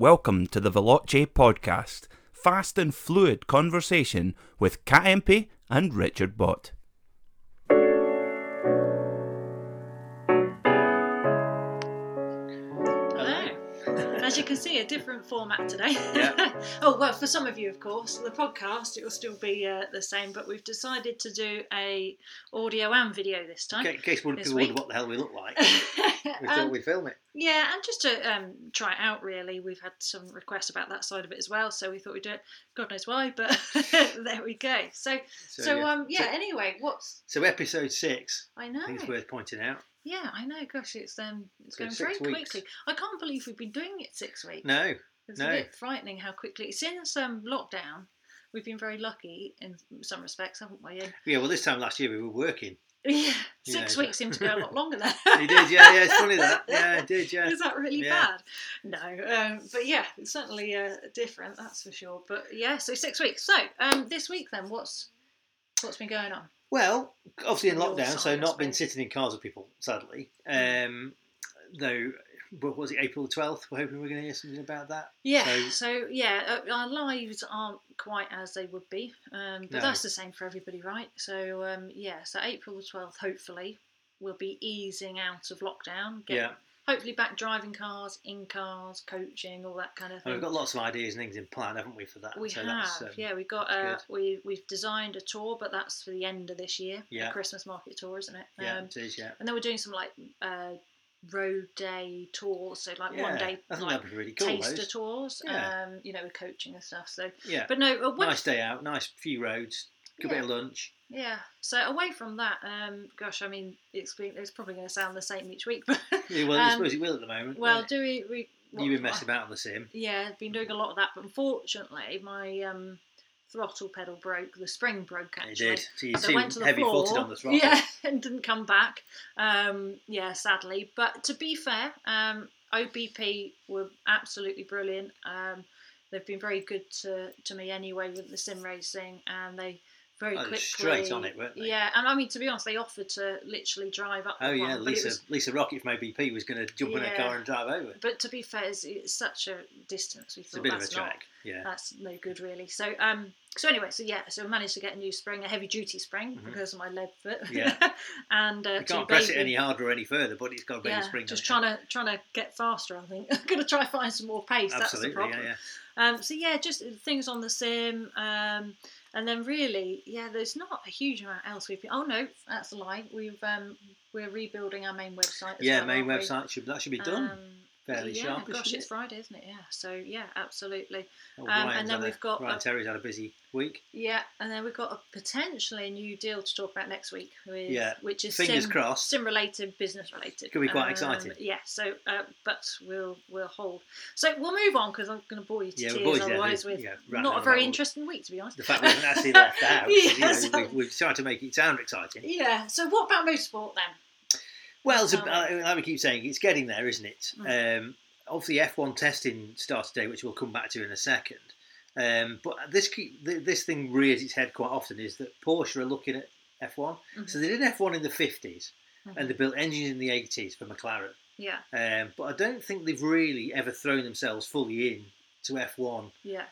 Welcome to the Veloce podcast, fast and fluid conversation with Kat Impey and Richard Bott. As you can see, a different format today. Yeah. oh well, for some of you, of course, the podcast it will still be uh, the same, but we've decided to do a audio and video this time. In case one people wonder what the hell we look like, we thought Um, we'd film it. yeah, and just to um, try it out, really, we've had some requests about that side of it as well, so we thought we'd do it. God knows why, but there we go. So, so, um, yeah. So, anyway, what's so episode six, I know. I think it's worth pointing out. Yeah, I know. Gosh, it's um, it's So going very six weeks. quickly. I can't believe we've been doing it six weeks. No, It's No. a bit frightening how quickly. Since um, lockdown, we've been very lucky in some respects, haven't we? And, yeah. Well, this time last year we were working. yeah, Yeah, six so- weeks seemed to go a lot longer than. You did, yeah, yeah. It's funny that. Yeah, it did, yeah. Is that really Yeah. bad? No, um, but yeah, it's certainly uh, different. That's for sure. But yeah, so six weeks. So um, this week then, what's what's been going on? Well, obviously in your lockdown, so side, I not been suppose. sitting in cars with people, sadly. Mm. Um, though, what was it, April the 12th? We're hoping we're going to hear something about that. Yeah. So- So, yeah, uh, our lives aren't quite as they would be, um, but No. that's the same for everybody, right? So um, yeah, so April the twelfth, hopefully, we'll be easing out of lockdown. Get, Yeah. Hopefully, back driving cars, in cars, coaching, all that kind of And thing. we've got lots of ideas and things in plan, haven't we, for that? we so have, um, yeah, we've got. Uh, we we've designed a tour, but that's for the end of this year. Yeah. the Christmas market tour, isn't it? Yeah, Um, it is, yeah. and then we're doing some like uh, road day tours, so like one day I think like that'd be really cool. taster those. tours. Yeah. Um, you know, with coaching and stuff. So, Yeah. but no, away, nice day out, nice few roads, bit Yeah. of lunch. yeah. So away from that, um, gosh, I mean, it's been, it's probably going to sound the same each week, but Yeah, well, I Um, suppose it will at the moment. well, do we? we it? what- you've been messing about on the sim. Yeah, I've been doing a lot of that, but unfortunately, my um, throttle pedal broke. The spring broke actually. did. So you So I went to the heavy floor, footed on the throttle. yeah, and didn't come back. Um, yeah, sadly. But to be fair, um, OBP were absolutely brilliant. Um, they've been very good to, to me anyway with the sim racing, and they very Oh, quickly straight on it, weren't they? Yeah, and I mean to be honest, they offered to literally drive up. Oh the yeah, one, Lisa was- Lisa Rocket from OBP was going to jump in Yeah. a car and drive over. but to be fair, it's, it's such a distance. We It's a thought bit of a that's not. Yeah. that's no good really. So um so anyway, so yeah, so we managed to get a new spring, a heavy duty spring Mhm. because of my lead foot. Yeah. and uh, You can't press it any harder or any further, but it's got a Yeah, spring. just trying to trying to get faster. I think I'm gonna try and find some more pace. it. That's the Absolutely, problem. yeah, yeah. Um, so yeah, just things on the sim, um, and then really, yeah, there's not a huge amount else we've. Been, oh no, that's a lie. We've um, we're rebuilding our main website. Yeah, well, main aren't we? website should that should be done Um, fairly yeah, sharpish. gosh, it's it? Friday, isn't it? Yeah. So yeah, absolutely. Oh, um, and then a- we've got Ryan a- Terry's had a busy week. Yeah, and then we've got a potentially new deal to talk about next week, with, Yeah, which is Fingers sim, crossed. sim related, business related. Could be quite Um, exciting. Yeah, so uh, but we'll we'll hold. So we'll move on because I'm going to bore you to Yeah, tears boys, otherwise we- with yeah, not a very interesting week to be honest. The fact we haven't actually left out, 'cause, you know, so- we, we've tried to make it sound exciting. Yeah. So what about motorsport then? Well, it's a, Um, like we keep saying, it's getting there, isn't it? Um, obviously, F1 testing started today, which we'll come back to in a second. Um, but this keep, this thing rears its head quite often is that Porsche are looking at F1. So they did F1 in the 50s and they built engines in the 80s for McLaren. Yeah, Um, but I don't think they've really ever thrown themselves fully in to F1 yeah.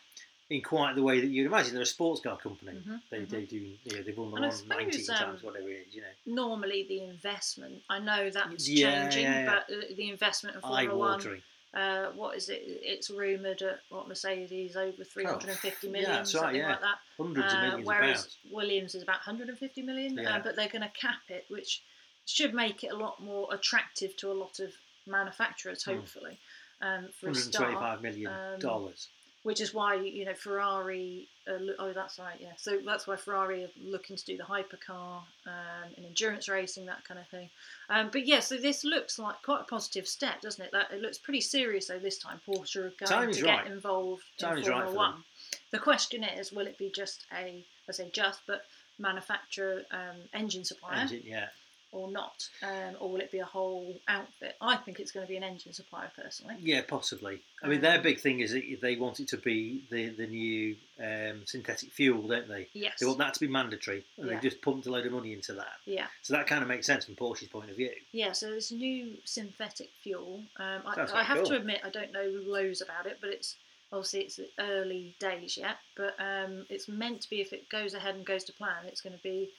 In quite the way that you'd imagine. They're a sports car company. Mhm, They, mhm. they do, you know, they've won the And one 19 um, times, whatever it is, you know. Normally the investment, I know that's Yeah, changing, yeah, yeah. but uh, the investment in Formula One uh, what is it? It's rumoured at what Mercedes over 350 yeah, million, right, something yeah. like that. Hundreds of Uh, millions whereas. Williams is about 150 million, Yeah. uh, but they're going to cap it, which should make it a lot more attractive to a lot of manufacturers, Hmm. hopefully. Um, for a start, 125 million um, dollars. Which is why you know Ferrari. Uh, oh, that's right, yeah. So that's why Ferrari are looking to do the hypercar um, in endurance racing, that kind of thing. Um, but yeah, so this looks like quite a positive step, doesn't it? That it looks pretty serious though. This time, Porsche are going to right. get involved in right Formula for One. them. The question is, will it be just a, I say just, but manufacturer um, engine supplier, Engine, yeah. Or not, um, or will it be a whole outfit? I think it's going to be an engine supplier personally. Yeah, possibly. I mean, their Um, big thing is that they want it to be the the new um, synthetic fuel, don't they? Yes. They want that to be mandatory, and Yeah. they've just pumped a load of money into that. Yeah. So that kind of makes sense from Porsche's point of view. Yeah, so this new synthetic fuel. Um, I, I have cool. to admit, I don't know loads about it, but it's obviously it's the early days yet. But um, it's meant to be, if it goes ahead and goes to plan, it's going to be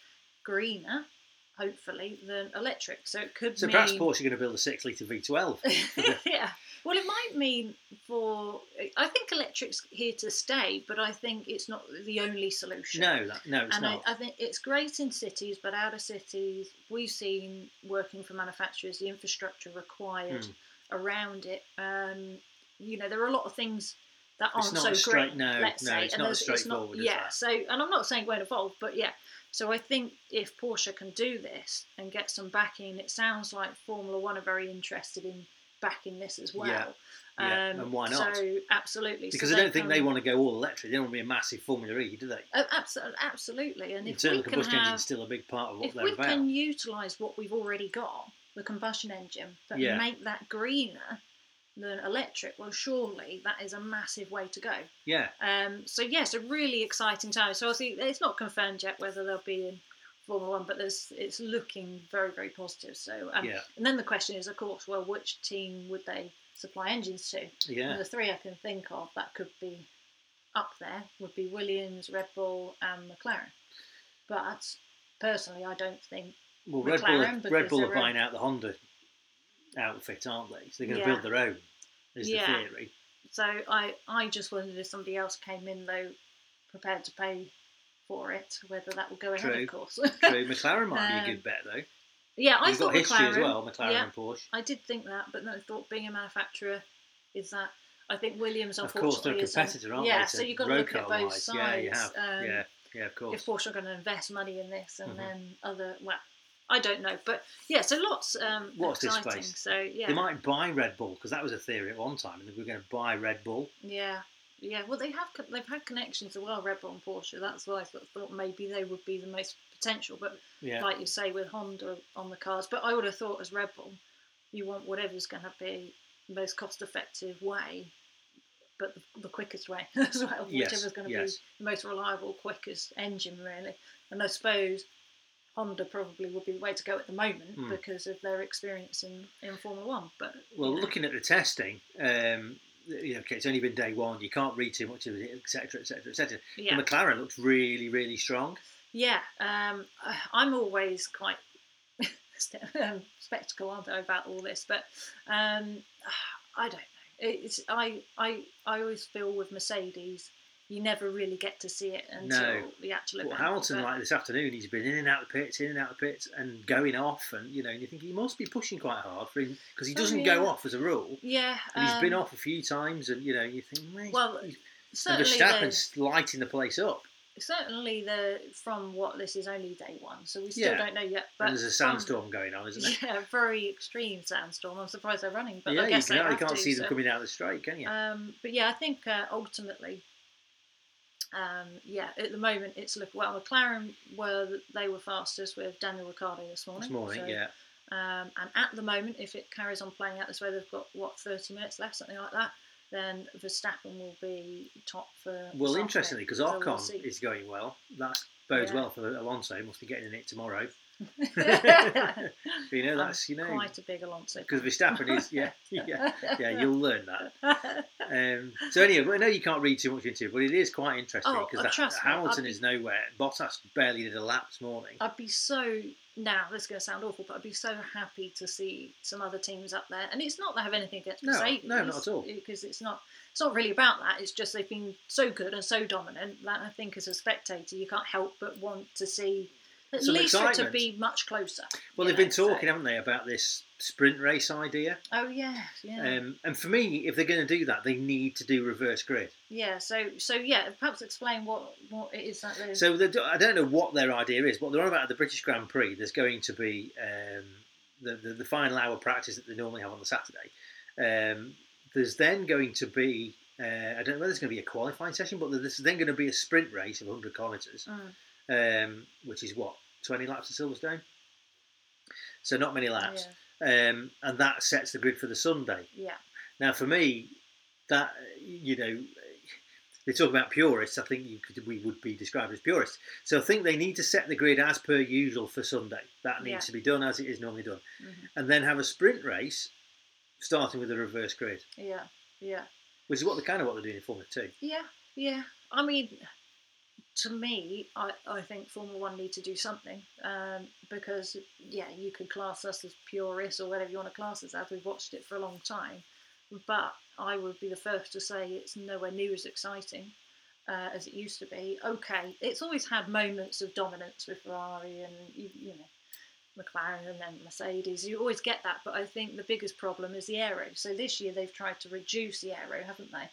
greener, hopefully, than electric. So it could So mean. perhaps Porsche are going to build a six litre V12. yeah. Well, it might mean for. I think electric's here to stay, but I think it's not the only solution. no, no, it's and I, not. I think it's great in cities, but out of cities, we've seen working for manufacturers the infrastructure required Hmm. around it. Um, you know, there are a lot of things that aren't not so straight- great. no, let's no, say, it's and not as straightforward yeah, so and I'm not saying it won't evolve, but yeah. So I think if Porsche can do this and get some backing, it sounds like Formula One are very interested in backing this as well. Yeah. Yeah, Um, and why not? So absolutely, Because so I don't think can- they want to go all electric. They don't want to be a massive Formula E, do they? Oh, abso- absolutely, and if Internal we can combustion engine engine's still a big part of what they're about. If we can utilise what we've already got, the combustion engine, but Yeah. make that greener than electric, well, surely that is a massive way to go. Yeah, Um, so yes, a really exciting time. So obviously, it's not confirmed yet whether they'll be in Formula One, but there's, it's looking very, very positive. So, um, yeah, and then the question is, of course, well, which team would they supply engines to? yeah. And the three I can think of that could be up there would be Williams, Red Bull, and McLaren. But personally, I don't think. Well, Red Bull, are, Red Bull are buying out the Honda outfit, aren't they? So they're going to Yeah. build their own. Is Yeah. the theory? So I, I just wondered if somebody else came in though, prepared to pay for it, whether that would go ahead, True. of course. True. McLaren might be a Um, good bet though. yeah, I You've thought got history McLaren. as well, McLaren yeah. and Porsche. I did think that, but then I thought being a manufacturer is that. I think Williams, Of course, they're a um, competitor, aren't yeah, they? so you've got to look at both wise. sides. Yeah, you have. Um, yeah, yeah, of course. if. Porsche are going to invest money in this, and Mhm. then other well, I don't know, but yeah, so lots um, this exciting. space. So yeah, They might buy Red Bull because that was a theory at one time, and they were going to buy Red Bull. yeah, yeah. Well, they have they've had connections as well, Red Bull and Porsche. That's why I thought maybe they would be the most potential. But Yeah, like you say, with Honda on the cars, but I would have thought as Red Bull, you want whatever's going to be the most cost-effective way. But the, the quickest way as well, Yes, whichever's going to yes. be the most reliable, quickest engine, really. And I suppose Honda probably would be the way to go at the moment Hmm. because of their experience in, in Formula One. But Well, you know, looking at the testing, um, you know, okay, it's only been day one. You can't read too much of it, etc., etc., etc. The McLaren looks really, really strong. yeah, um, I'm always quite um, spectacle, aren't I, about all this? But um, I don't know. It's I, I, I always feel with Mercedes, you never really get to see it until No. the actual Well, event. Hamilton, but- like this afternoon, he's been in and out of the pits, in and out of the pits, and going off, and you know, and you think he must be pushing quite hard for him because he Oh, doesn't yeah. go off as a rule, yeah, and he's been um, off a few times, and you know, you think, well, he's, Well, he's, and certainly the, Verstappen's lighting the place up, certainly the from what this is only day one, so we still Yeah. don't know yet. But and there's a sandstorm going on, isn't there? Yeah, a very extreme sandstorm. I'm surprised they're running, but yeah, I you, can, you can't to, see them so- coming down the straight, can you? Um, but yeah, I think uh, ultimately, um, yeah, at the moment it's look well. McLaren were they were fastest with Daniel Ricciardo this morning. this morning, so, yeah. Um, and at the moment, if it carries on playing out this way, they've got what 30 minutes left, something like that. Then Verstappen will be top for. Well, interestingly, because. Ocon So we'll is going well, that bodes Yeah. well for Alonso. He must be getting in it tomorrow. You know, that's you know quite a big Alonso. because. Verstappen is yeah, yeah, yeah. You'll learn that. Um, so anyway, I know you can't read too much into it, but it is quite interesting Oh, because me, Hamilton is nowhere. Bottas barely did a lap this morning. I'd be so now. This is going to sound awful, but I'd be so happy to see some other teams up there. And it's not that I have anything against No, Mercedes. no, not at all. Because it's not. It's not really about that. It's just they've been so good and so dominant that I think as a spectator you can't help but want to see at Some least it to excitement. be much closer. Well, they've been know, so- talking, haven't they, about this sprint race idea? Oh yeah, yeah, Um, and for me, if they're going to do that, they need to do reverse grid. yeah. So so yeah. Perhaps explain what what it is that they're. So the, I don't know what their idea is. What they're on about at the British Grand Prix, there's going to be um, the, the the final hour practice that they normally have on the Saturday. Um, there's then going to be uh, I don't know whether there's going to be a qualifying session, but there's then going to be a sprint race of 100 kilometres, Mm. Um, which is what 20 laps of Silverstone. so not many laps, um, and that sets the grid for the Sunday. Yeah. Now, for me, that you know, they talk about purists. I think you could, we would be described as purists. So I think they need to set the grid as per usual for Sunday. That needs Yeah. to be done as it is normally done, Mhm. and then have a sprint race starting with a reverse grid, Yeah. Yeah. which is what the kind of what they're doing in Formula Two. Yeah, yeah. I mean, to me, I, I think Formula One need to do something um, because, yeah, you could class us as purists or whatever you want to class us as. We've watched it for a long time, but I would be the first to say it's nowhere near as exciting uh, as it used to be. Okay, it's always had moments of dominance with Ferrari and you, you know. McLaren and then Mercedes, you always get that, but I think the biggest problem is the aero. So this year they've tried to reduce the aero, haven't they?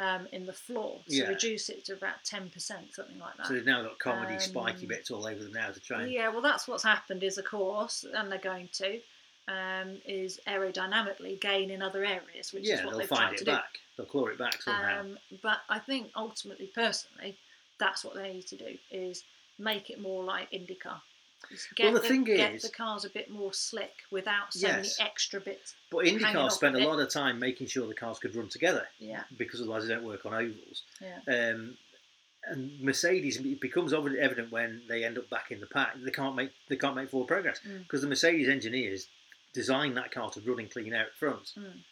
um, in the floor to Yeah. reduce it to about 10%, something like that. So they've now got comedy Um, spiky bits all over them now to try and yeah, well, that's what's happened is, of course, and they're going to, um, is aerodynamically gain in other areas, which yeah, is what they'll they've find tried it to back. They'll claw it back do. somehow. Um, but I think ultimately, personally, that's what they need to do is make it more like IndyCar. Well, the thing get is- the cars a bit more slick without so Yes. many extra bits. but IndyCar spent a lot of time making sure the cars could run together Yeah, because otherwise they don't work on ovals. yeah, Um, and Mercedes, it becomes evident evident when they end up back in the pack. They can't make they can't make forward progress Mm. because the Mercedes engineers designed that car to run in clean air at front. Mm.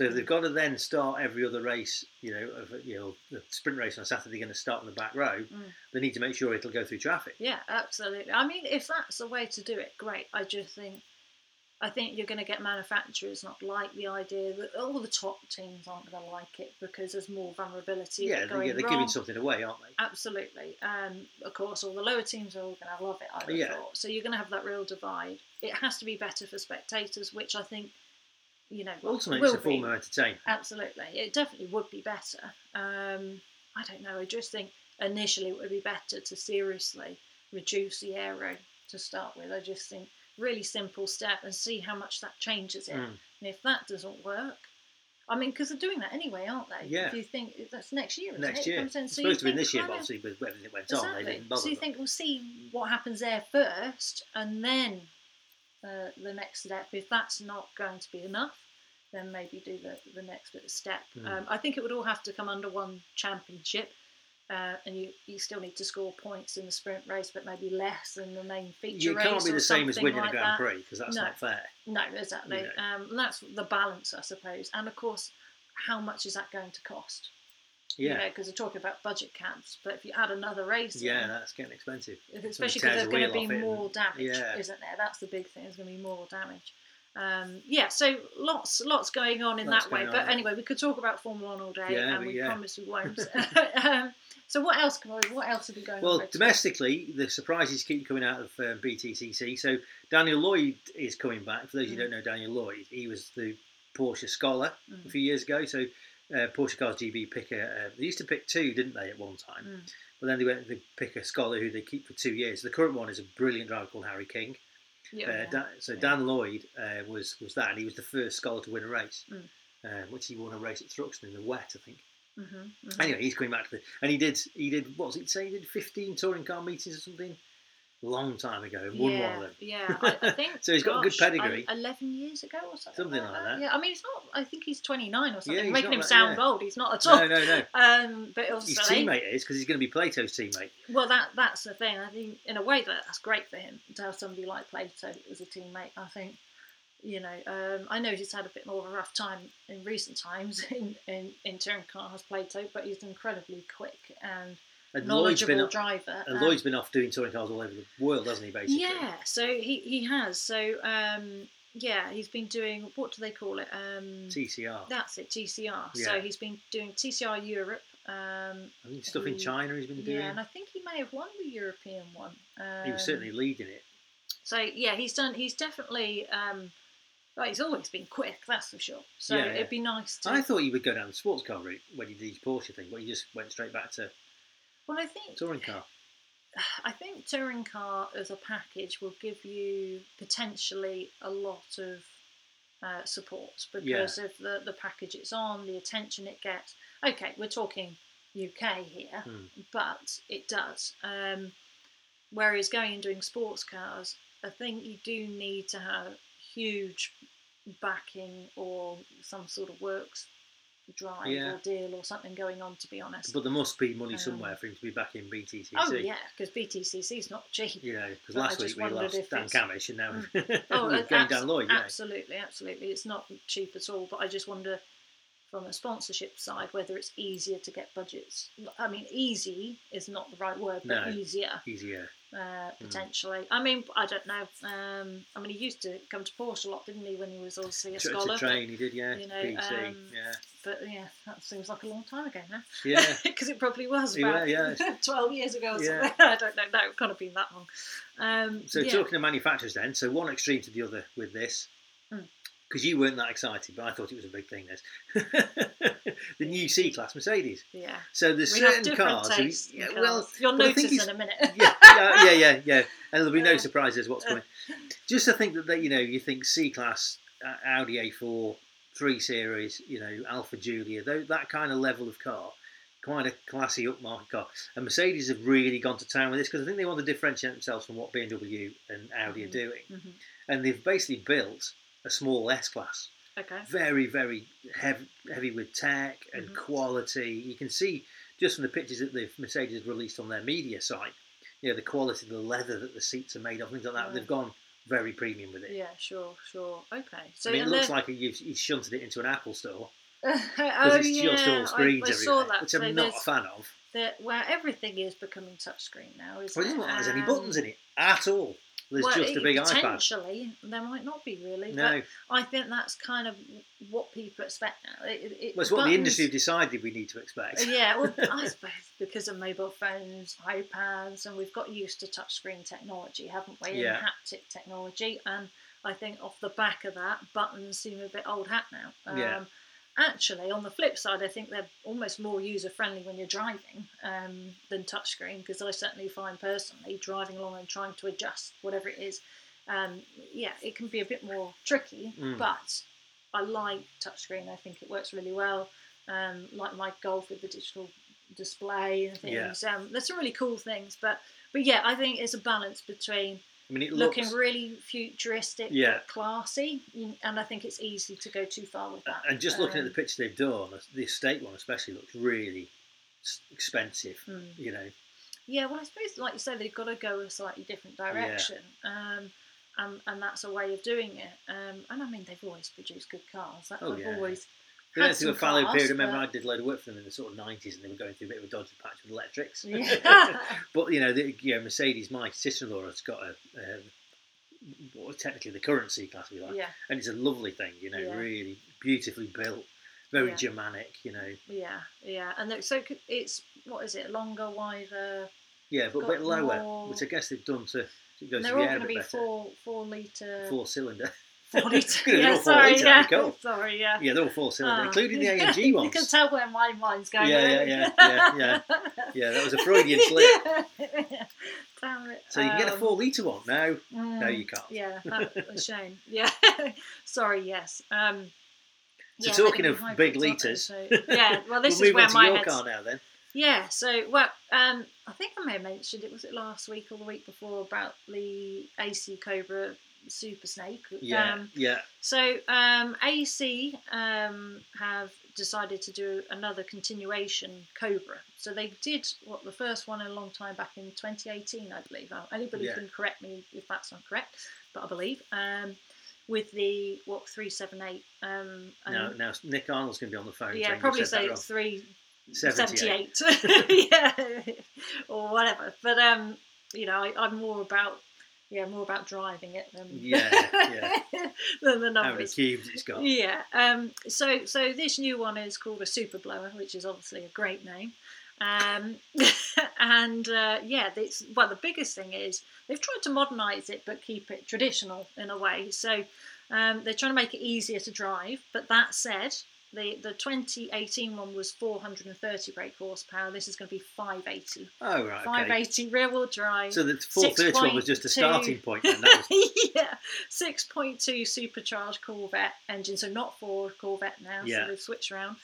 So they've got to then start every other race, you know, of, you know, the sprint race on Saturday, going to start on the back row. Mm. They need to make sure it'll go through traffic. yeah, absolutely. I mean, if that's the way to do it, great. I just think, I think you're going to get manufacturers not like the idea that all the top teams aren't going to like it because there's more vulnerability. Yeah, they, going yeah, they're wrong. giving something away, aren't they? Absolutely. Um, of course, all the lower teams are all going to love it, I would Yeah. thought. So you're going to have that real divide. It has to be better for spectators, which I think, you know, Ultimately, it's a form of entertainment. Absolutely. It definitely would be better. Um, I don't know. I just think initially it would be better to seriously reduce the aero to start with. I just think really simple step and see how much that changes it. Mm. And if that doesn't work, I mean, because they're doing that anyway, aren't they? Yeah. If you think that's next year, isn't Next it? It year. comes in. It's So you supposed to be this year, but obviously with everything that went on, they didn't bother. So you them. think we'll see what happens there first, and then uh, the next step. If that's not going to be enough, then maybe do the, the next bit of step. Mm. Um, I think it would all have to come under one championship, uh, and you, you still need to score points in the sprint race, but maybe less than the main feature You can't be the same as winning like a Grand. Prix because that's No. not fair. No, exactly. You know. Um, that's the balance, I suppose. And of course, how much is that going to cost? Yeah, because we're talking about budget caps. But if you add another race, yeah, in, that's getting expensive. especially because there's going to be more and- damage, yeah. isn't there? That's the big thing. There's going to be more damage. Um, yeah, so lots, lots going on in Lots that way. going But on. anyway, we could talk about Formula One all day, Yeah, and we yeah. promise we won't. um, so what else? Can we, what else have we going Well, on? Domestically, the surprises keep coming out of um, BTCC. So Daniel Lloyd is coming back. For those of you who don't know Daniel Lloyd, he was the Porsche scholar a Mm. few years ago. So uh, Porsche GB pick a. Uh, they used to pick two, didn't they, at one time? Mm. But then they went to pick a scholar who they keep for two years. The current one is a brilliant driver called Harry King. Yeah, Uh. Dan, so yeah. Dan Lloyd uh, was was that, and he was the first scholar to win a race, Mm. which he won a race at Thruxton in the wet, I think. Mhm, mhm. Anyway, he's coming back to the and he did he did what was it say he did fifteen touring car meetings or something, long time ago, won yeah, one of them. Yeah, I, I think. So he's got a good pedigree. el- Eleven years ago or something. Something like that. Yeah, I mean, he's not. I think he's twenty nine or something. he's making him that- sound yeah. old. He's not at all. No, no, no. Um, but it was His teammate is because he's going to be Plato's teammate. well, that that's the thing. I think in a way that that's great for him to have somebody like Plato as a teammate. I think. You know, um, I know he's had a bit more of a rough time in recent times in, in, in touring cars, Plato, but he's incredibly quick and And Lloyd's knowledgeable been driver. and um, Lloyd's been off doing touring cars all over the world, hasn't he? Basically. Yeah, so he, he has. So um, yeah, he's been doing what do they call it? Um, TCR. that's it, TCR. Yeah. So he's been doing TCR Europe. Um, I think stuff in China he's been doing. yeah, and I think he may have won the European one. Um, he was certainly leading it. So yeah, he's done. He's definitely. Um, well, he's always been quick, that's for sure. So Yeah, yeah. it'd be nice to. I thought he would go down the sports car route when he did his Porsche thing, but he just went straight back to well, I think touring car. I think touring car as a package will give you potentially a lot of uh, support because of the, the package it's on, the attention it gets. Okay, we're talking UK here, Hmm. but it does. Um, whereas going and doing sports cars, I think you do need to have huge backing or some sort of works drive Yeah. or deal or something going on. To be honest. But there must be money Um, somewhere for him to be back in BTCC. oh yeah, because BTCC is not cheap. You know, because But I last week just we wondered lost if Dan it's- Camish and now Oh, we're uh, going abs- down Lloyd. Know. absolutely, absolutely. It's not cheap at all. But I just wonder, from a sponsorship side, whether it's easier to get budgets. I mean, easy is not the right word, but No. easier Easier. Uh, potentially. I mean, I don't know. Um, I mean, he used to come to Port a lot, didn't he, when he was obviously a Tr- scholar? to train, he did, yeah. you know, BC, um, yeah. But yeah, that seems like a long time ago now. Yeah. Because it probably was about yeah. 12 years ago or Yeah. something. I don't know. No, it can't have been that long. Um, So yeah. talking to manufacturers then, so one extreme to the other with this, Mm. Because you weren't that excited, but I thought it was a big thing. This, the new C class Mercedes. yeah. So there's We certain cars. in yeah, cars. well, You'll notice in a minute. yeah, yeah, yeah, yeah, yeah, and there'll be no surprises what's coming. Just to think that they, you know, you think C class, uh, Audi A4, three series, you know, Alfa Giulia, tho- that kind of level of car, quite a classy upmarket car. And Mercedes have really gone to town with this because I think they want to differentiate themselves from what BMW and Audi Mhm. are doing, Mhm. and they've basically built a small S class Okay. very, very heavy, heavy with tech and Mhm. quality. You can see just from the pictures that the Mercedes released on their media site, you know, the quality of the leather that the seats are made of, things like that. Right. They've gone very premium with it. Yeah, sure, sure. Okay. So I mean, it looks then- like you've, you've shunted it into an Apple store oh, because it's just yeah, all screens I, I everywhere, saw that. which so I'm not a fan of. there- where everything is becoming touchscreen now, isn't Well, it it? doesn't there's any buttons in it at all. There's well, just a big iPad. Potentially, there might not be really. No, But I think that's kind of what people expect now. It, it, well, it's what the industry decided we need to expect. Yeah, well, I suppose because of mobile phones, iPads, and we've got used to touchscreen technology, haven't we? Yeah. And haptic technology, and I think off the back of that, buttons seem a bit old hat now. Um, Yeah. Actually, on the flip side, I think they're almost more user friendly when you're driving um, than touchscreen because I certainly find personally driving along and trying to adjust whatever it is, um, yeah, it can be a bit more tricky. Mm. But I like touchscreen. I think it works really well. Um, like my golf with the digital display and Yeah. things. Um, there's some really cool things, but but yeah, I think it's a balance between I mean, it looking looks really futuristic, Yeah. classy, and I think it's easy to go too far with that. And just looking at Um, the picture they've done, the estate one especially looks really expensive. hmm. You know, Yeah, well, I suppose, like you say, they've got to go a slightly different direction, um, and and that's a way of doing it. Um, and I mean, they've always produced good cars. That, Oh, they've yeah. always they went had through a some fallow class, period. I remember but- I did a load of work for them in the sort of nineties, and they were going through a bit of a dodgy patch with electrics. Yeah. but you know, the, you know, Mercedes, my sister-in-law has got a. Um, well, technically the current C class, if you like, yeah, and it's a lovely thing. You know, Yeah. really beautifully built, very Yeah. Germanic. You know, yeah, yeah, and then- so it's what is it? Longer, wider. yeah, but a bit lower, more- which I guess they've done to, to go And to they're the all air going to be better. four four liter. Four cylinder. Four litre. Yeah, sorry, litre, yeah, cool. sorry, yeah. Yeah, they're all four cylinder, Ah. including the AMG You ones. can tell where my mind's going. Yeah, right? yeah, yeah, yeah, Yeah, that was a Freudian slip. Damn it. So you can get a Um, four litre one now. No, mm, you can't. Yeah, that's a shame. Yeah, sorry. Yes. Um, So yeah, talking of big litres, So, yeah. Well, this we'll is where my your car now then. yeah, so well, um, I think I may have mentioned it was it last week or the week before about the AC Cobra Super Snake. Yeah, Um, yeah, so um, AC um, have decided to do another continuation Cobra. So they did what the first one a long time back in 2018, I believe. Uh, Anybody Yeah. can correct me if that's not correct, but I believe. Um, with the what 378 um, and now, Nick Arnold's going to be on the phone. yeah, probably say it's three 78. 78 yeah or whatever but um you know I, i'm more about yeah more about driving it than Yeah, yeah. than the How many cubes it's got. yeah um so so this new one is called a super blower which is obviously a great name um and uh, yeah it's well the biggest thing is they've tried to modernize it but keep it traditional in a way so um, they're trying to make it easier to drive but that said the, the 2018 one was 430 brake horsepower. This is going to be 580. Oh, right, okay. 580 rear wheel drive. So the 430 one was just a starting point then. That was, yeah, 6.2 supercharged Corvette engine, so not Ford Corvette now, Yeah. so they've switched around.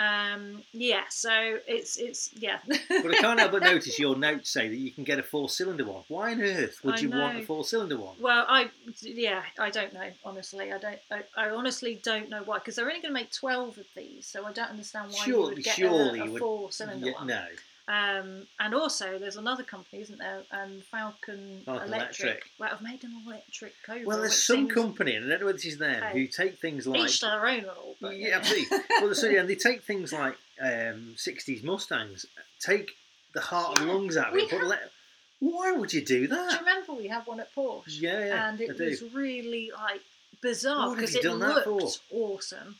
Um, yeah, so it's it's yeah. But I can't help but notice your notes say that you can get a four-cylinder one. Why on earth would I you want a four-cylinder one? Well, I yeah, I don't know. Honestly, I don't. I, I honestly don't know why because they're only going to make twelve of these, so I don't understand why you Surely- would get surely a, a you four-cylinder Yeah, one. no, Um, and also, there's another company, isn't there? Um, Falcon, Falcon Electric. Electric. Well, have made an electric Cobra. well, there's some seems company, and I don't know whether this is them, Hey. who take things like each their own all. But, yeah, absolutely. well, so yeah, and they take things like um, '60s Mustangs, take the heart and lungs out of it. Have- let, why would you do that? Do you remember we had one at Porsche? Yeah, yeah, and it was really like bizarre because it looked awesome.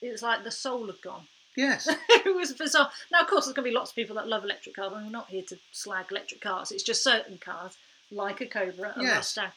It was like the soul had gone. Yes, it was bizarre. Now, of course, there's going to be lots of people that love electric cars, and we're not here to slag electric cars. It's just certain cars, like a Cobra, a Yes. Mustang.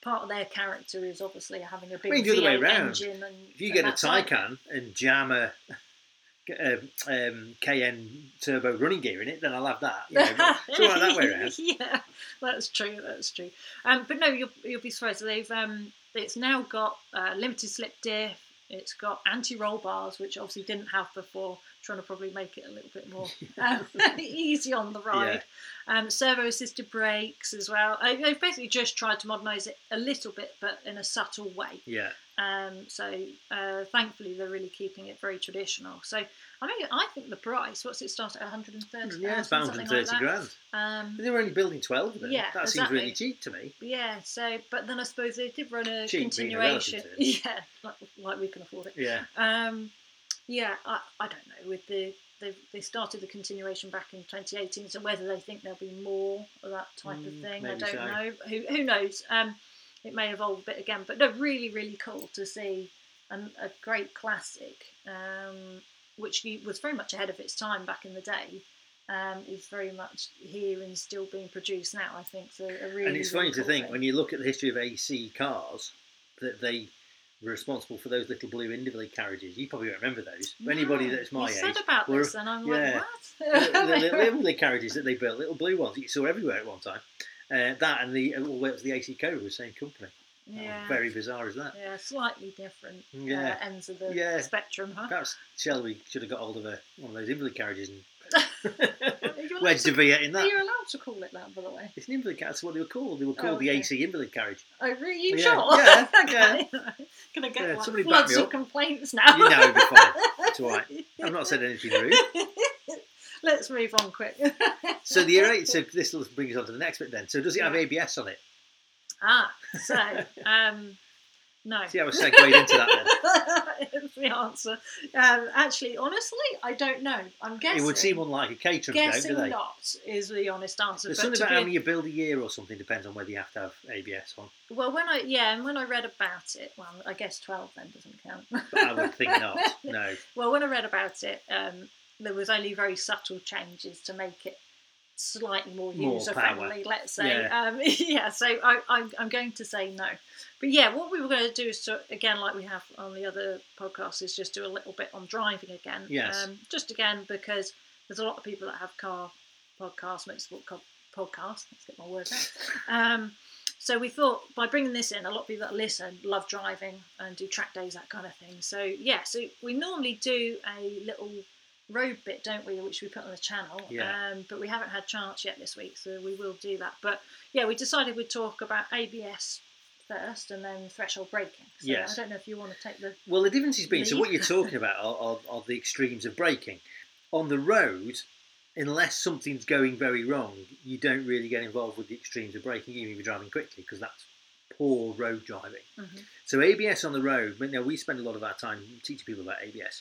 Part of their character is obviously having a big I mean, the other way V8 round. engine. And if you get a Taycan and jam a um, um, KN turbo running gear in it, then I'll have that. You know, it's all right that way around. yeah, that's true. That's true. Um, but no, you'll you'll be surprised. They've um, it's now got uh, limited slip diff. It's got anti-roll bars, which obviously didn't have before. Trying to probably make it a little bit more um, easy on the ride. Um, servo-assisted brakes as well. They've basically just tried to modernise it a little bit, but in a subtle way. Yeah, Um, so uh, thankfully, they're really keeping it very traditional. So I mean, I think the price. What's it start at? One hundred and thirty. yeah, it's about something 130 like grand. Um, they were only building 12 of them. Yeah, that seems really cheap to me. yeah. So, but then I suppose they did run a Cheap a continuation. Yeah, like, like we can afford it. Yeah, Um, yeah, I, I don't know. With the they they started the continuation back in 2018, so whether they think there'll be more of that type of Mm, thing, I don't so. know. Who who knows? Um, it may evolve a bit again, but no, really really cool to see an, a great classic, um, which was very much ahead of its time back in the day. Um, is very much here and still being produced now. I think so. A really, and it's funny to think thing. when you look at the history of AC cars that they were responsible for those little blue Invalid carriages. You probably don't remember those. For anybody that's my you age, said about were- this, and I'm yeah. like, the, the what? little Invalid carriages that they built, little blue ones that you saw everywhere at one time. Uh, that and the well, it was the AC Cobra, the same company. Yeah. How very bizarre is that? Yeah, slightly different Yeah. uh, ends of the Yeah. spectrum, huh? Perhaps Shelby should have got hold of a, one of those invalid carriages and wedged a V8 in Are that. you are allowed to call it that, by the way? It's an invalid carriage. That's what they were called. They were Oh, called the okay. AC invalid carriage. Oh, really? You Yeah, sure? yeah, okay. Gonna get Yeah, like, somebody me of complaints now. You know, it'll be fine. It's all right. I've not said anything rude. Let's move on quick. So the array. So this will bring us on to the next bit then. So does it have ABS on it? Ah, so um, no. See how I segued into that then. The answer. Um, actually, honestly, I don't know. I'm guessing. It would seem unlike a caterer, don't guessing they? not is the honest answer. There's something about how many you build a year or something depends on whether you have to have ABS on. Well, when I yeah, and when I read about it, well, I guess twelve then doesn't count. But I would think not. No. Well, when I read about it, um, there was only very subtle changes to make it slightly more, More user friendly. Let's say, Yeah. um, yeah. So I, I'm, I'm going to say no. But yeah, what we were going to do is to again, like we have on the other podcasts, is just do a little bit on driving again. Yes. Um, just again because there's a lot of people that have car podcasts, motorsport co- podcasts. Let's get my words out. Um, so we thought by bringing this in, a lot of people that listen love driving and do track days, that kind of thing. So yeah, so we normally do a little road bit, don't we, which we put on the channel. Yeah. Um, but we haven't had chance yet this week, so we will do that. But yeah, we decided we'd talk about ABS first and then threshold braking. So Yes. I don't know if you want to take the Well, the difference has been so what you're talking about are, are, are the extremes of braking. On the road, unless something's going very wrong, you don't really get involved with the extremes of braking, even if you're driving quickly, because that's poor road driving. Mhm. So ABS on the road, but now we spend a lot of our time teaching people about ABS.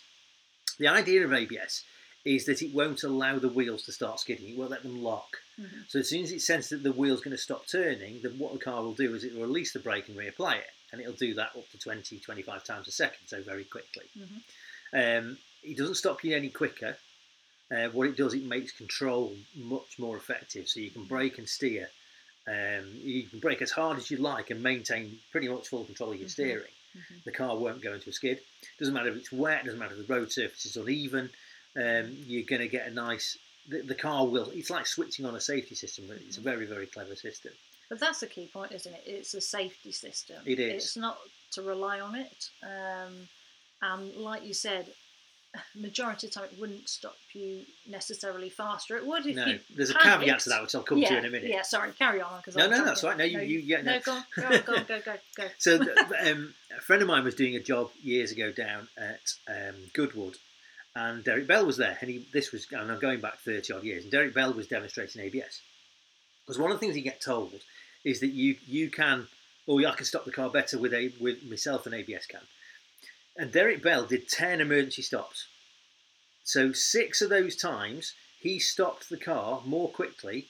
The idea of ABS is that it won't allow the wheels to start skidding. It won't let them lock. Mhm. So as soon as it senses that the wheel's going to stop turning, then what the car will do is it will release the brake and reapply it. And it'll do that up to 20, 25 times a second, so very quickly. Mhm. Um, it doesn't stop you any quicker. Uh, what it does, it makes control much more effective. So you can brake and steer. Um, you can brake as hard as you like and maintain pretty much full control of your Mhm. steering. Mhm. The car won't go into a skid. Doesn't matter if it's wet. Doesn't matter if the road surface is uneven. Um, you're going to get a nice. The, the car will. It's like switching on a safety system. But Mm-hmm. it's a very very clever system. But that's the key point, isn't it? It's a safety system. It is. It's not to rely on it. Um, and like you said, majority of the time it wouldn't stop you necessarily faster. It would if No, you. there's a caveat to that, which I'll come yeah, to in a minute. Yeah, sorry, carry on. Cause No, I'll no, that's right. No, you- you- yeah, no. no, go on, go on, go on, go, go, go. So, um, a friend of mine was doing a job years ago down at um, Goodwood, and Derek Bell was there. And he, this was, and I'm going back 30 odd years, and Derek Bell was demonstrating ABS. Because one of the things you get told is that you you can, oh, I can stop the car better with a with myself than ABS can. And Derek Bell did 10 emergency stops. So six of those times he stopped the car more quickly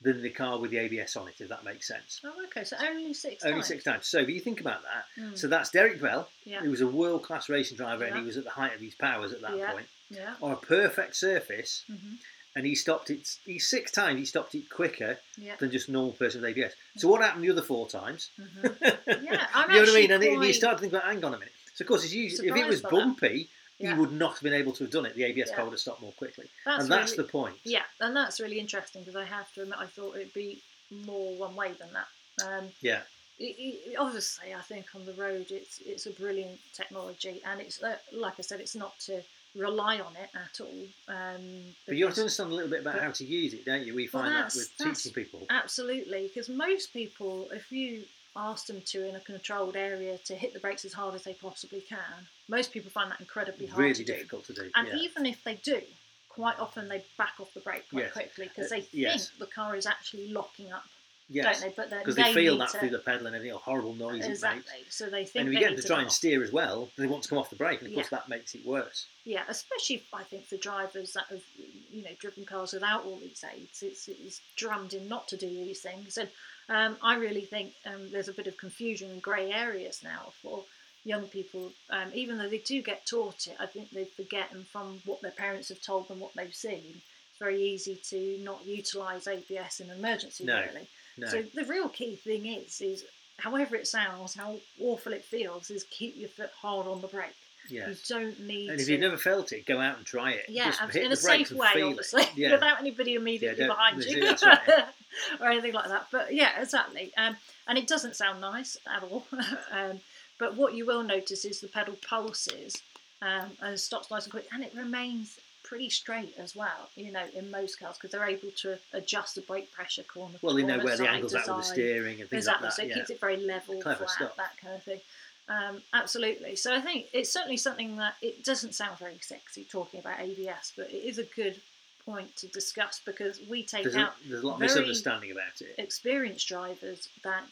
than the car with the ABS on it, if that makes sense. Oh, okay, so only six Only times. six times. So if you think about that, Mm, so that's Derek Bell, yeah, who was a world class racing driver and he was at the height of his powers at that Yeah. point, yeah. on a perfect surface, hmm and he stopped it. He six times he stopped it quicker Yeah. than just a normal person with ABS. So what happened the other four times? hmm Yeah, I'm you know what I mean? And, it- and you start to think about, hang on a minute. So of course, usually, if it was surprised by that. bumpy, Yeah. he would not have been able to have done it. The ABS Yeah. car would have stopped more quickly, That's and that's really, the point. Yeah, and that's really interesting because I have to admit I thought it'd be more one way than that. Um, Yeah. it, it, obviously, I think on the road it's it's a brilliant technology, and it's uh, like I said, it's not to rely on it at all. Um, But you have to understand a little bit about but- how to use it, don't you? We Well, find that with teaching people. Absolutely, because most people, if you ask them to in a controlled area to hit the brakes as hard as they possibly can, most people find that incredibly hard Really to do. difficult to do. And yeah. even if they do, quite often they back off the brake quite Yes. quickly because Uh, they think yes. the car is actually locking up, yes. don't they? But Because they they feel that to, through the pedal and everything, a horrible noise it makes. exactly. So they think And if you get them to try and off. steer as well, they want to come off the brake, and of course that makes it worse. Yeah, especially I think for drivers that have you know driven cars without all these aids, it's, it's drummed in not to do these things, and um, I really think um, there's a bit of confusion and grey areas now for young people. Um, even though they do get taught it, I think they forget and from what their parents have told them, what they've seen. It's very easy to not utilise ABS in an emergency, No, really. No, So the real key thing is, is however it sounds, how awful it feels, is keep your foot hard on the brake. yes. You don't need And if to. you've never felt it, go out and try it. Yeah, Just in a safe way, obviously, Yeah. without anybody immediately don't- behind you right. or anything like that. But yeah, exactly. Um, and it doesn't sound nice at all. um, but what you will notice is the pedal pulses um, and stops nice and quick, and it remains pretty straight as well. You know, in most cars because they're able to adjust the brake pressure corner. Well, they know where the angle's to at with the steering and things Exactly. like so that. it Yeah. keeps it very level, Clever flat, stuff. that kind of thing. Um, absolutely. So I think it's certainly something that it doesn't sound very sexy talking about ABS, but it is a good point to discuss because we take There's a, out there's a lot of misunderstanding about it. experienced drivers that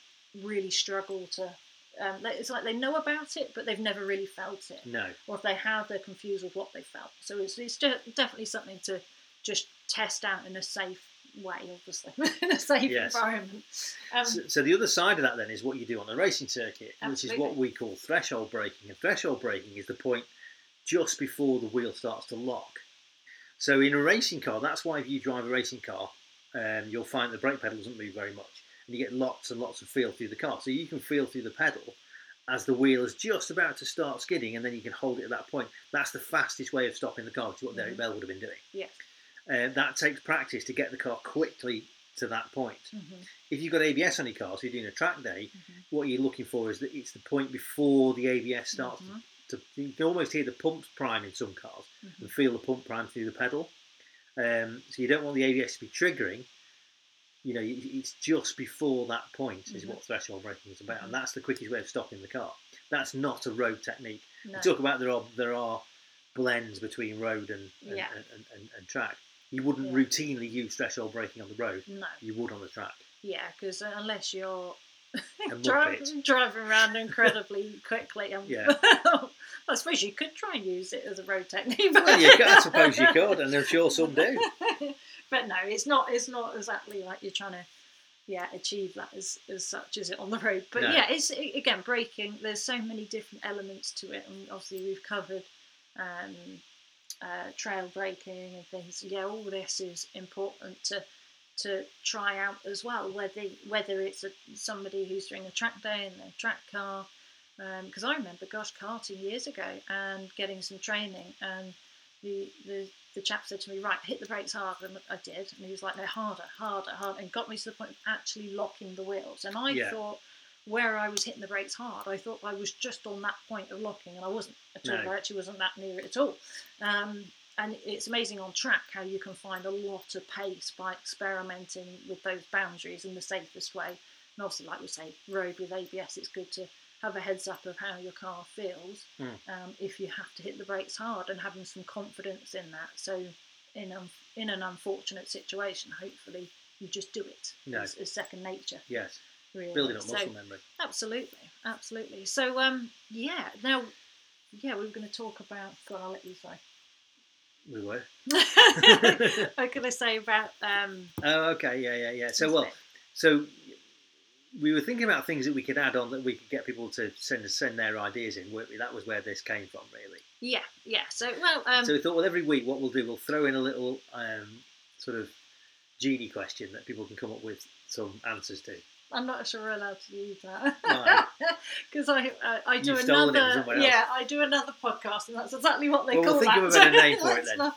really struggle to. Um, it's like they know about it, but they've never really felt it, No, or if they have, they're confused with what they felt. So it's, it's de- definitely something to just test out in a safe way, obviously, in a safe Yes. environment. Um, So, so the other side of that then is what you do on the racing circuit, which is what we call threshold braking. And threshold braking is the point just before the wheel starts to lock. So in a racing car, that's why if you drive a racing car, um, you'll find the brake pedal doesn't move very much, and you get lots and lots of feel through the car. So you can feel through the pedal as the wheel is just about to start skidding, and then you can hold it at that point. That's the fastest way of stopping the car, which is what Derek Mhm. Bell would have been doing. Yes. Uh, that takes practice to get the car quickly to that point mhm. if you've got ABS on your car, so you're doing a track day, Mhm. what you're looking for is that it's the point before the ABS starts Mhm. to, You can almost hear the pumps prime in some cars Mhm. and feel the pump prime through the pedal. Um, so you don't want the ABS to be triggering. You know, it's just before that point is Mhm. what threshold braking is about, Mhm. and that's the quickest way of stopping the car. That's not a road technique. No. We talk about there are there are blends between road and and, Yeah. and, and, and, track. You wouldn't Yeah. routinely use threshold braking on the road. No. You would on the track. Yeah, because unless you're Dri- driving around incredibly quickly, and Yeah. I suppose you could try and use it as a road technique. Well, you could, I suppose you could, and I'm sure some do. but no, it's not. It's not exactly like you're trying to, yeah, achieve that as as such, as it on the road? But No. yeah, it's again braking. There's so many different elements to it, and obviously we've covered um, uh, trail braking and things. Yeah, all this is important to to try out as well. Whether whether it's a, somebody who's doing a track day in their track car. Because I remember, gosh, karting years ago and getting some training, and the, the the chap said to me, right, hit the brakes harder. and I did, and he was like, no, harder, harder, harder, and got me to the point of actually locking the wheels. And I Yeah. thought, where I was hitting the brakes hard. I thought I was just on that point of locking, and I wasn't at all. No. I actually wasn't that near it at all. Um, and it's amazing on track how you can find a lot of pace by experimenting with those boundaries in the safest way. And obviously, like we say, road with ABS, it's good to have a heads up of how your car feels Mm. um, if you have to hit the brakes hard and having some confidence in that. So, in um, in an unfortunate situation, hopefully you just do it. No. It's, it's second nature, Yes, really. building up So- muscle memory. Absolutely, absolutely. So, um, yeah. Now, yeah, we were going to talk about. God, I'll let you say. We were. I'm going to say about. Um, Oh, okay, yeah, yeah, yeah. So well, so we were thinking about things that we could add on that we could get people to send send their ideas in. weren't we? That was where this came from, really. yeah, yeah. So, well, um, so we thought, well, every week, what we'll do, we'll throw in a little um, sort of genie question that people can come up with some answers to. I'm not sure we're allowed to use that because I, I I do You've another yeah I do another podcast and that's exactly what they Well, we'll call think that. of a better name for it Let's then. Not,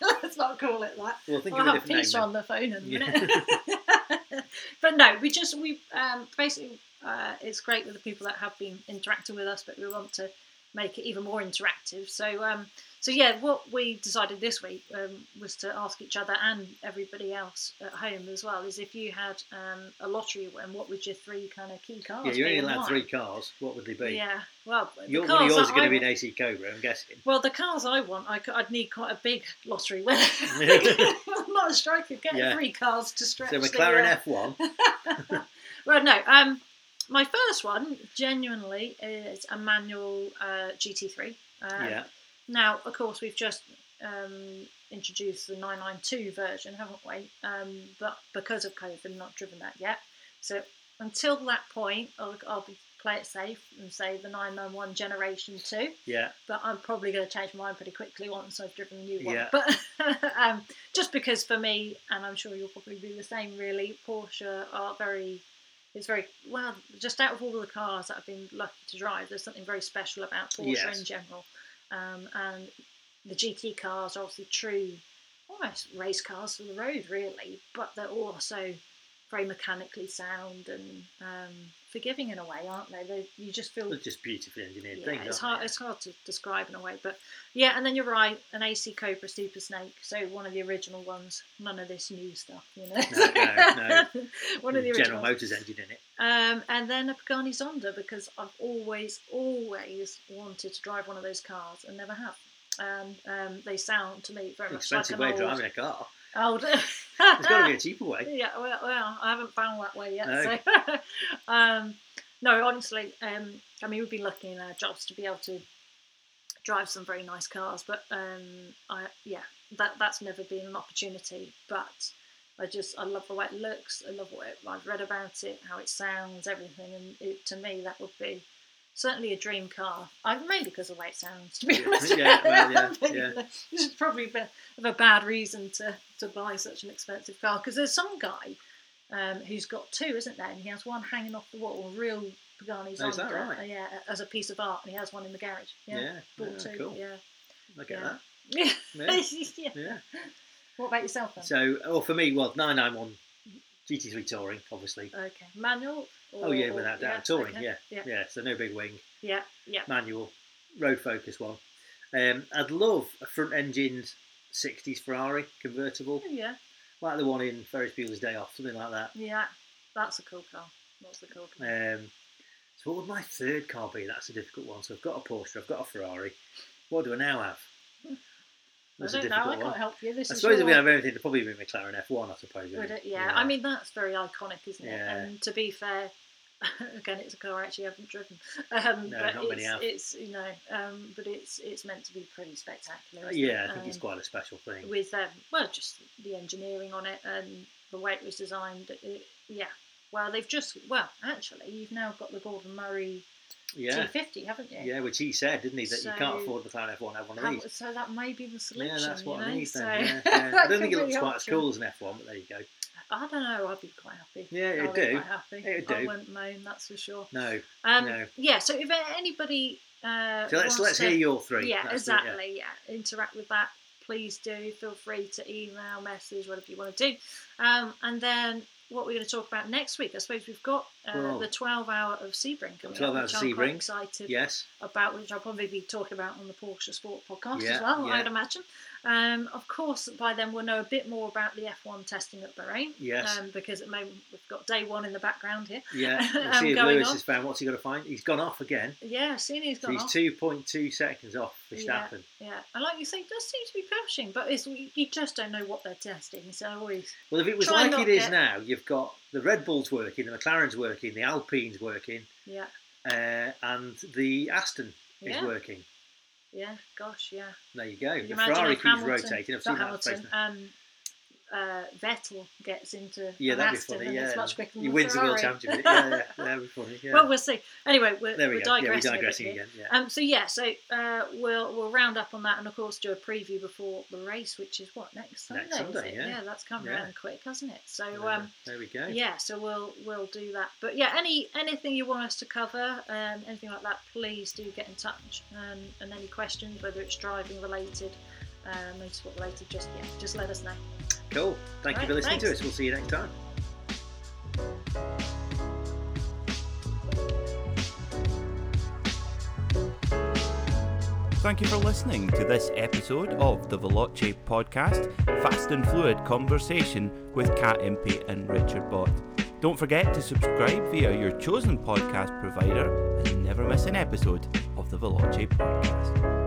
let's not call it that. We'll think I'll of have Peter name. on the phone in a Yeah. but no, we just we um, basically uh, it's great with the people that have been interacting with us, but we want to make it even more interactive. So um, so yeah, what we decided this week um, was to ask each other and everybody else at home as well is if you had um, a lottery win, what would your three kind of key cards Yeah, you're only allowed three cars. What would they be? Yeah, well, the Your, one cars of yours is going to be an AC Cobra, I'm guessing. well, the cars I want, I would need quite a big lottery winner. I'm not a striker. get Yeah. three cars to stretch. So the, McLaren uh, F1. Well, no. Um, my first one genuinely is a manual uh, GT3. Uh, yeah. Now, of course, we've just um, introduced the 992 version, haven't we? Um, but because of COVID, not driven that yet. So until that point, I'll, I'll be play it safe and say the 991 Generation 2 Yeah. but I'm probably going to change my mind pretty quickly once I've driven the new one. Yeah. But um, just because for me, and I'm sure you'll probably be the same, really, Porsche are very. It's very well. Just out of all the cars that I've been lucky to drive, there's something very special about Porsche Yes. in general, um, and the GT cars are obviously true, almost race cars for the road, really. But they're also very mechanically sound and um, forgiving in a way, aren't they? they you just feel They're just beautifully engineered yeah, things. it's hard. they? It's hard to describe in a way, but yeah. And then you're right, an AC Cobra Super Snake. So one of the original ones. None of this new stuff, you know. No, no, no. one of the With General original. Motors engine in it. Um, and then a Pagani Zonda because I've always, always wanted to drive one of those cars and never have. And um, they sound to me very much Expensive like way an of old, driving a car. Old. There's got to be a cheaper way. Yeah, well, well, I haven't found that way yet. No. So, um, no, honestly, um, I mean, we've been lucky in our jobs to be able to drive some very nice cars, but um, I, yeah, that that's never been an opportunity. But I just, I love the way it looks. I love what it, I've read about it, how it sounds, everything, and it, to me, that would be certainly a dream car. I, mainly because of the way it sounds, to be Yeah, honest. yeah, well, yeah, yeah. This is probably a bit of a bad reason to, to buy such an expensive car because there's some guy um, who's got two, isn't there? And he has one hanging off the wall, a real Pagani Oh, is that Zonda, right? uh, yeah, as a piece of art, and he has one in the garage. Yeah, Yeah. bought yeah, two. cool. Yeah, I get that. yeah. Yeah. What about yourself then? So, well, for me, well, 991 GT3 Touring, obviously. okay, manual. Or, Oh, yeah, without doubt. yeah, Touring, okay. yeah. yeah, Yeah, so no big wing, yeah, yeah. manual, road focus one. Um, I'd love a front engined 60s Ferrari convertible, Oh, yeah, like the one in Ferris Bueller's Day Off, something like that. yeah. That's a cool car. That's a cool car. Um, so, what would my third car be? That's a difficult one. So, I've got a Porsche, I've got a Ferrari. What do I now have? That's I don't know. I can't one. help you. This I is suppose if we have anything, it'd probably be McLaren F1, I suppose. Would it? Yeah. I mean, that's very iconic, isn't it? Yeah. And to be fair, again, it's a car I actually haven't driven. Um, No, but not it's, many have. It's you know, um, but it's it's meant to be pretty spectacular. isn't yeah, it? I think it's Um, quite a special thing. with um, well, just the engineering on it and the way it was designed. It, yeah. Well, they've just well, actually, you've now got the Gordon Murray yeah, 50, haven't you? yeah, which he said, didn't he, that you can't afford the McLaren F1 have one of these. so that may be the solution. Yeah, that's what you I know? need So then. Yeah, yeah. I don't think it looks quite as cool as an F1, but there you go. I don't know. I'd be quite happy. Yeah, it'd do. Quite happy. It'd do. I wouldn't moan, that's for sure. No, Um, No. Yeah. So if anybody, uh, so let's let's to- hear your three. Yeah, That's it, yeah. exactly. Yeah. interact with that. Please do. Feel free to email, message, whatever you want to do. Um, and then what we're going to talk about next week. I suppose we've got uh, Well- the 12 hour of Sebring coming 12 up, hours which of Sebring. excited Yes. about, which I'll probably be talking about on the Porsche Sport podcast Yeah, as well, yeah. I'd imagine. Um, of course, by then we'll know a bit more about the F1 testing at Bahrain. Yes. Um, because at the moment we've got day one in the background here. Yeah. We'll um, see if going Lewis on. has found what's he got to find. He's gone off again. Yeah, seeing he's So gone he's off. 2.2 seconds off Yeah. Verstappen. Yeah, and like you say, it does seem to be pushing, but it's, you just don't know what they're testing. So always, Well, if it was like it is get- now, you've got the Red Bull's working, the McLaren's working, the Alpine's working, yeah, uh, and the Aston is Yeah. working. Yeah. Gosh, yeah. There you go. Can the Ferrari keeps Hamilton, rotating. I've seen that Hamilton, um, uh, Vettel gets into Yeah, that'd be Aston funny. and Yeah, it's much quicker than he wins the World Championship. Yeah, yeah, that'd be funny. Yeah. Well, we'll see. Anyway, we're, there we we're go. Yeah, we're digressing, a bit digressing here. again. Yeah. Um, so yeah, so uh, we'll we'll round up on that, and of course do a preview before the race, which is what next Sunday. Next Sunday, it? yeah. that's come Yeah. around quick, hasn't it? So um, there we go. yeah, so we'll we'll do that. But yeah, any anything you want us to cover, um, anything like that, please do get in touch. Um, and any questions, whether it's driving related, uh, motorsport related, just yeah, just let us know. Cool. Thank you Right, for listening to us. We'll see you next time. Thank you for listening to this episode of the Veloce podcast, Fast and Fluid Conversation with Kat Impey and Richard Bott. Don't forget to subscribe via your chosen podcast provider and never miss an episode of the Veloce podcast.